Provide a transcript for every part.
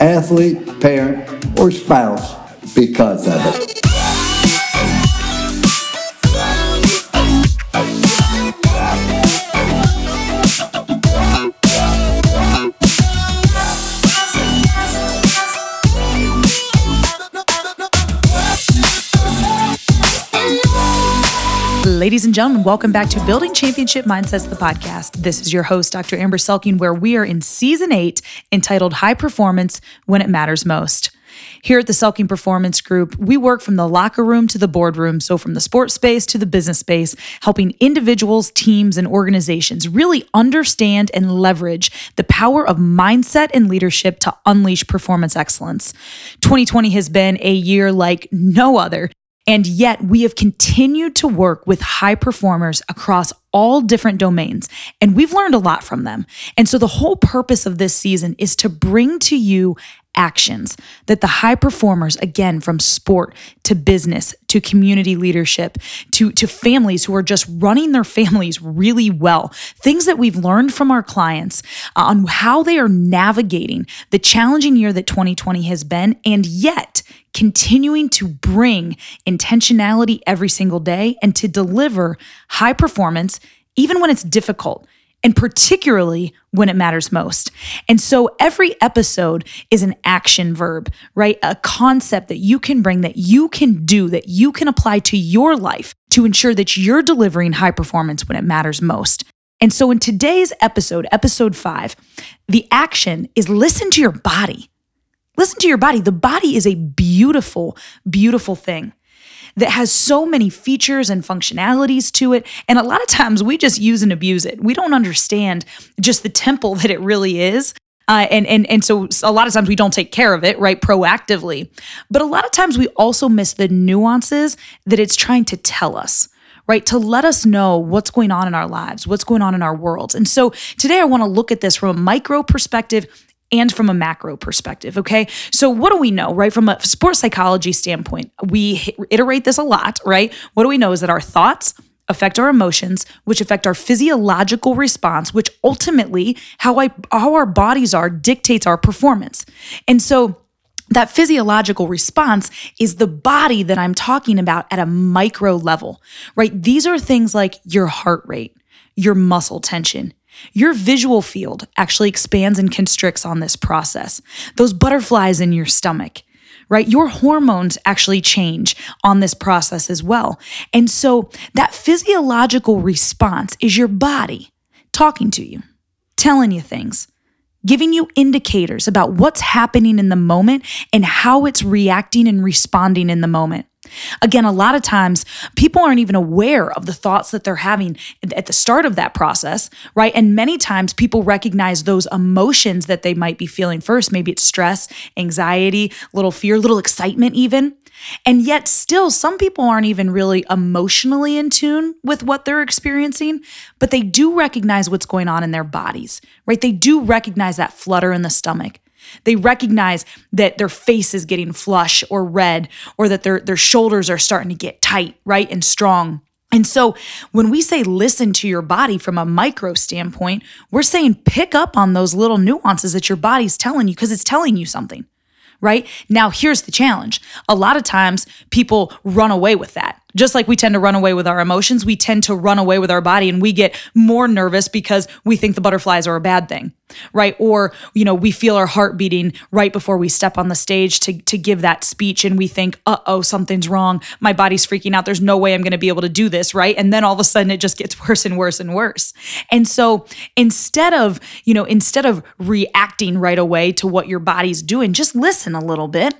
athlete, parent, or spouse because of it. Ladies and gentlemen, welcome back to Building Championship Mindsets, the podcast. This is your host, Dr. Amber Selking, where we are in season eight entitled High Performance When It Matters Most. Here at the Selking Performance Group, we work from the locker room to the boardroom, so from the sports space to the business space, helping individuals, teams, and organizations really understand and leverage the power of mindset and leadership to unleash performance excellence. 2020 has been a year like no other and yet we have continued to work with high performers across all different domains, and we've learned a lot from them. And so the whole purpose of this season is to bring to you actions that the high performers, again, from sport to business to community leadership to, to families who are just running their families really well, things that we've learned from our clients uh, on how they are navigating the challenging year that 2020 has been, and yet continuing to bring intentionality every single day and to deliver high performance, even when it's difficult and particularly when it matters most. And so every episode is an action verb, right? A concept that you can bring, that you can do, that you can apply to your life to ensure that you're delivering high performance when it matters most. And so in today's episode, episode five, the action is listen to your body. Listen to your body. The body is a beautiful, beautiful thing that has so many features and functionalities to it. And a lot of times we just use and abuse it. We don't understand just the temple that it really is. Uh, and and and so a lot of times we don't take care of it right proactively, but a lot of times we also miss the nuances that it's trying to tell us right? To let us know what's going on in our lives, what's going on in our worlds. And so today I want to look at this from a micro perspective and from a macro perspective. Okay. So, what do we know, right? From a sports psychology standpoint, we iterate this a lot, right? What do we know is that our thoughts, affect our emotions, which affect our physiological response, which ultimately how I how our bodies are dictates our performance. And so that physiological response is the body that I'm talking about at a micro level, right? These are things like your heart rate, your muscle tension, your visual field actually expands and constricts on this process. Those butterflies in your stomach, right? Your hormones actually change on this process as well. And so that physiological response is your body talking to you, telling you things, giving you indicators about what's happening in the moment and how it's reacting and responding in the moment. Again, a lot of times people aren't even aware of the thoughts that they're having at the start of that process, right? And many times people recognize those emotions that they might be feeling first. Maybe it's stress, anxiety, little fear, little excitement, even. And yet, still, some people aren't even really emotionally in tune with what they're experiencing, but they do recognize what's going on in their bodies, right? They do recognize that flutter in the stomach. They recognize that their face is getting flush or red, or that their, their shoulders are starting to get tight, right? And strong. And so when we say listen to your body from a micro standpoint, we're saying pick up on those little nuances that your body's telling you because it's telling you something right? Now, here's the challenge. A lot of times people run away with that. Just like we tend to run away with our emotions, we tend to run away with our body and we get more nervous because we think the butterflies are a bad thing, right? Or, you know, we feel our heart beating right before we step on the stage to, to give that speech and we think, uh oh, something's wrong. My body's freaking out. There's no way I'm going to be able to do this, right? And then all of a sudden it just gets worse and worse and worse. And so instead of, you know, instead of reacting right away to what your body's doing, just listen a little bit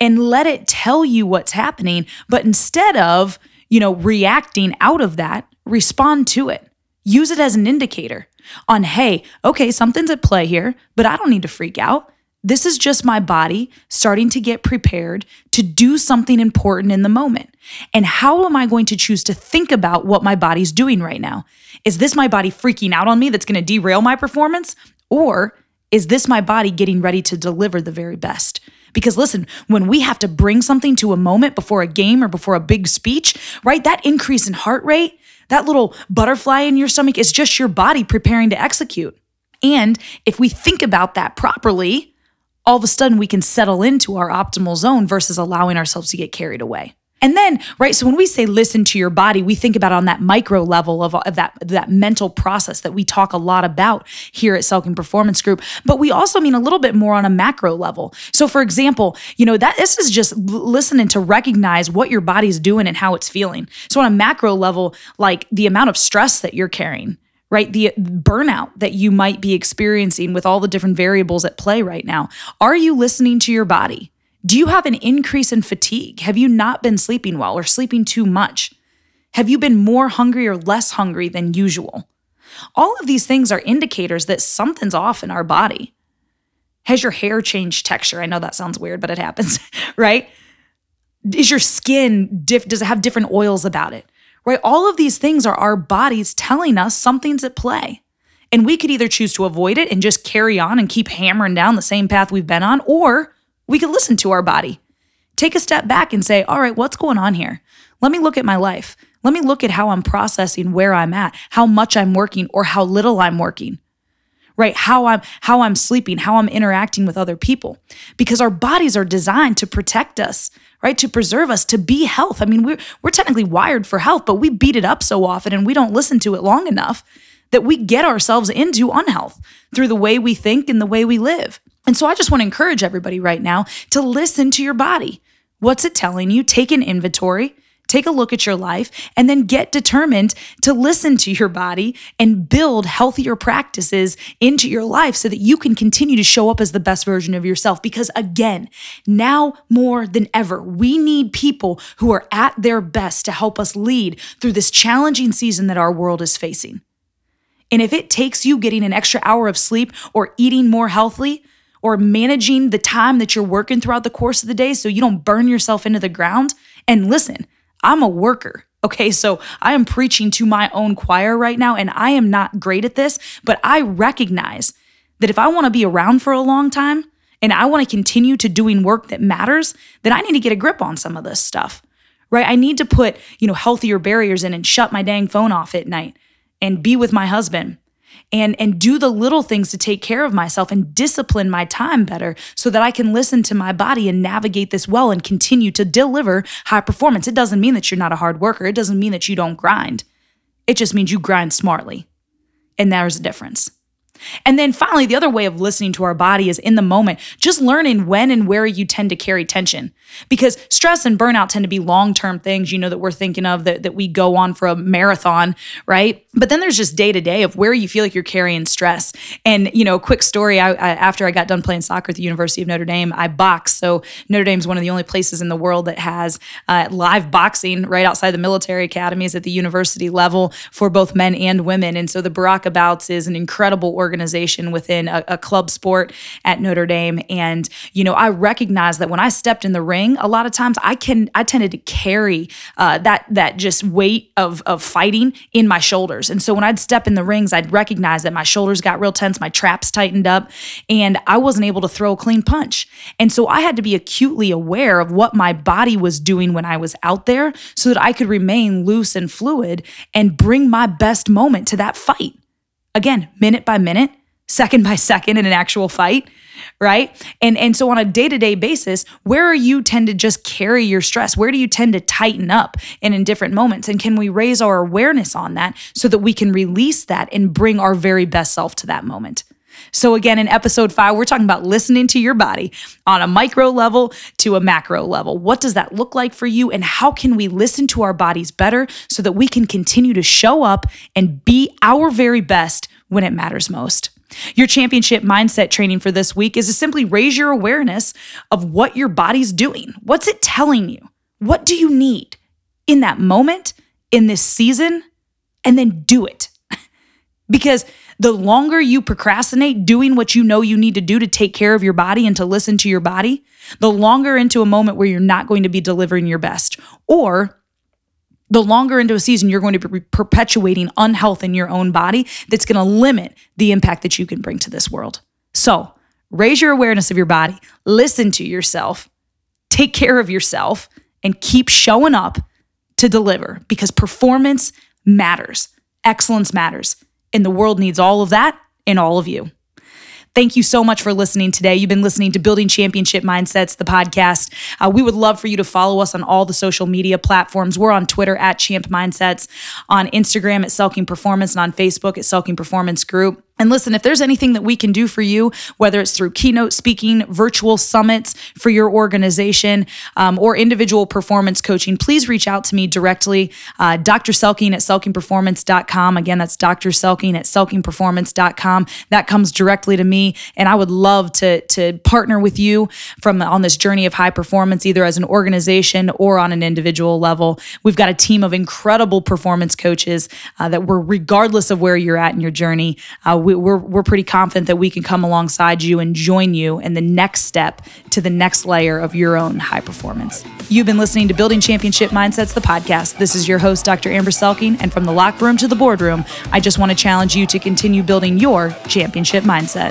and let it tell you what's happening. But instead of, you know, reacting out of that, respond to it. Use it as an indicator on, hey, okay, something's at play here, but I don't need to freak out. This is just my body starting to get prepared to do something important in the moment. And how am I going to choose to think about what my body's doing right now? Is this my body freaking out on me that's going to derail my performance? Or is this my body getting ready to deliver the very best? Because listen, when we have to bring something to a moment before a game or before a big speech, right, that increase in heart rate, that little butterfly in your stomach is just your body preparing to execute. And if we think about that properly, all of a sudden we can settle into our optimal zone versus allowing ourselves to get carried away. And then, right, so when we say listen to your body, we think about on that micro level of, of that, that mental process that we talk a lot about here at Selking Performance Group. But we also mean a little bit more on a macro level. So, for example, you know, that this is just listening to recognize what your body's doing and how it's feeling. So, on a macro level, like the amount of stress that you're carrying, right? The burnout that you might be experiencing with all the different variables at play right now. Are you listening to your body? Do you have an increase in fatigue? Have you not been sleeping well or sleeping too much? Have you been more hungry or less hungry than usual? All of these things are indicators that something's off in our body. Has your hair changed texture? I know that sounds weird, but it happens, right? Is your skin diff does it have different oils about it? Right? All of these things are our bodies telling us something's at play. And we could either choose to avoid it and just carry on and keep hammering down the same path we've been on, or we could listen to our body. Take a step back and say, all right, what's going on here? Let me look at my life. Let me look at how I'm processing where I'm at, how much I'm working or how little I'm working. Right? How I'm how I'm sleeping, how I'm interacting with other people. Because our bodies are designed to protect us, right? To preserve us, to be health. I mean, we're we're technically wired for health, but we beat it up so often and we don't listen to it long enough that we get ourselves into unhealth through the way we think and the way we live. And so I just want to encourage everybody right now to listen to your body. What's it telling you? Take an inventory, take a look at your life, and then get determined to listen to your body and build healthier practices into your life so that you can continue to show up as the best version of yourself. Because again, now more than ever, we need people who are at their best to help us lead through this challenging season that our world is facing. And if it takes you getting an extra hour of sleep or eating more healthily, or managing the time that you're working throughout the course of the day so you don't burn yourself into the ground. And listen, I'm a worker. Okay, so I am preaching to my own choir right now, and I am not great at this, but I recognize that if I want to be around for a long time and I want to continue to doing work that matters, then I need to get a grip on some of this stuff, right? I need to put, you know, healthier barriers in and shut my dang phone off at night and be with my husband and and do the little things to take care of myself and discipline my time better so that I can listen to my body and navigate this well and continue to deliver high performance. It doesn't mean that you're not a hard worker. It doesn't mean that you don't grind. It just means you grind smartly. And there's a difference. And then finally, the other way of listening to our body is in the moment, just learning when and where you tend to carry tension. Because stress and burnout tend to be long term things, you know, that we're thinking of that, that we go on for a marathon, right? But then there's just day to day of where you feel like you're carrying stress. And, you know, quick story I, I, after I got done playing soccer at the University of Notre Dame, I boxed. So Notre Dame is one of the only places in the world that has uh, live boxing right outside the military academies at the university level for both men and women. And so the Baraka Bouts is an incredible organization organization within a, a club sport at Notre Dame. And, you know, I recognize that when I stepped in the ring, a lot of times I can, I tended to carry uh, that, that just weight of, of fighting in my shoulders. And so when I'd step in the rings, I'd recognize that my shoulders got real tense, my traps tightened up, and I wasn't able to throw a clean punch. And so I had to be acutely aware of what my body was doing when I was out there so that I could remain loose and fluid and bring my best moment to that fight. Again, minute by minute, second by second in an actual fight, right? And and so on a day-to-day basis, where are you tend to just carry your stress? Where do you tend to tighten up and in different moments? And can we raise our awareness on that so that we can release that and bring our very best self to that moment? So, again, in episode five, we're talking about listening to your body on a micro level to a macro level. What does that look like for you? And how can we listen to our bodies better so that we can continue to show up and be our very best when it matters most? Your championship mindset training for this week is to simply raise your awareness of what your body's doing. What's it telling you? What do you need in that moment, in this season? And then do it. because The longer you procrastinate doing what you know you need to do to take care of your body and to listen to your body, the longer into a moment where you're not going to be delivering your best. Or the longer into a season you're going to be perpetuating unhealth in your own body that's going to limit the impact that you can bring to this world. So, raise your awareness of your body, listen to yourself, take care of yourself, and keep showing up to deliver because performance matters, excellence matters, and the world needs all of that in all of you. Thank you so much for listening today. You've been listening to Building Championship Mindsets, the podcast. Uh, we would love for you to follow us on all the social media platforms. We're on Twitter at Champ Mindsets, on Instagram at Selking Performance, and on Facebook at Selking Performance Group. And listen, if there's anything that we can do for you, whether it's through keynote speaking, virtual summits for your organization, um, or individual performance coaching, please reach out to me directly. Uh, Dr. Selking at selkingperformance.com. Again, that's Dr. Selking at selkingperformance.com. That comes directly to me. And I would love to, to partner with you from on this journey of high performance, either as an organization or on an individual level. We've got a team of incredible performance coaches uh, that we're, regardless of where you're at in your journey, uh, we, we're, we're pretty confident that we can come alongside you and join you in the next step to the next layer of your own high performance. You've been listening to Building Championship Mindsets, the podcast. This is your host, Dr. Amber Selking, and from the locker room to the boardroom, I just want to challenge you to continue building your championship mindset.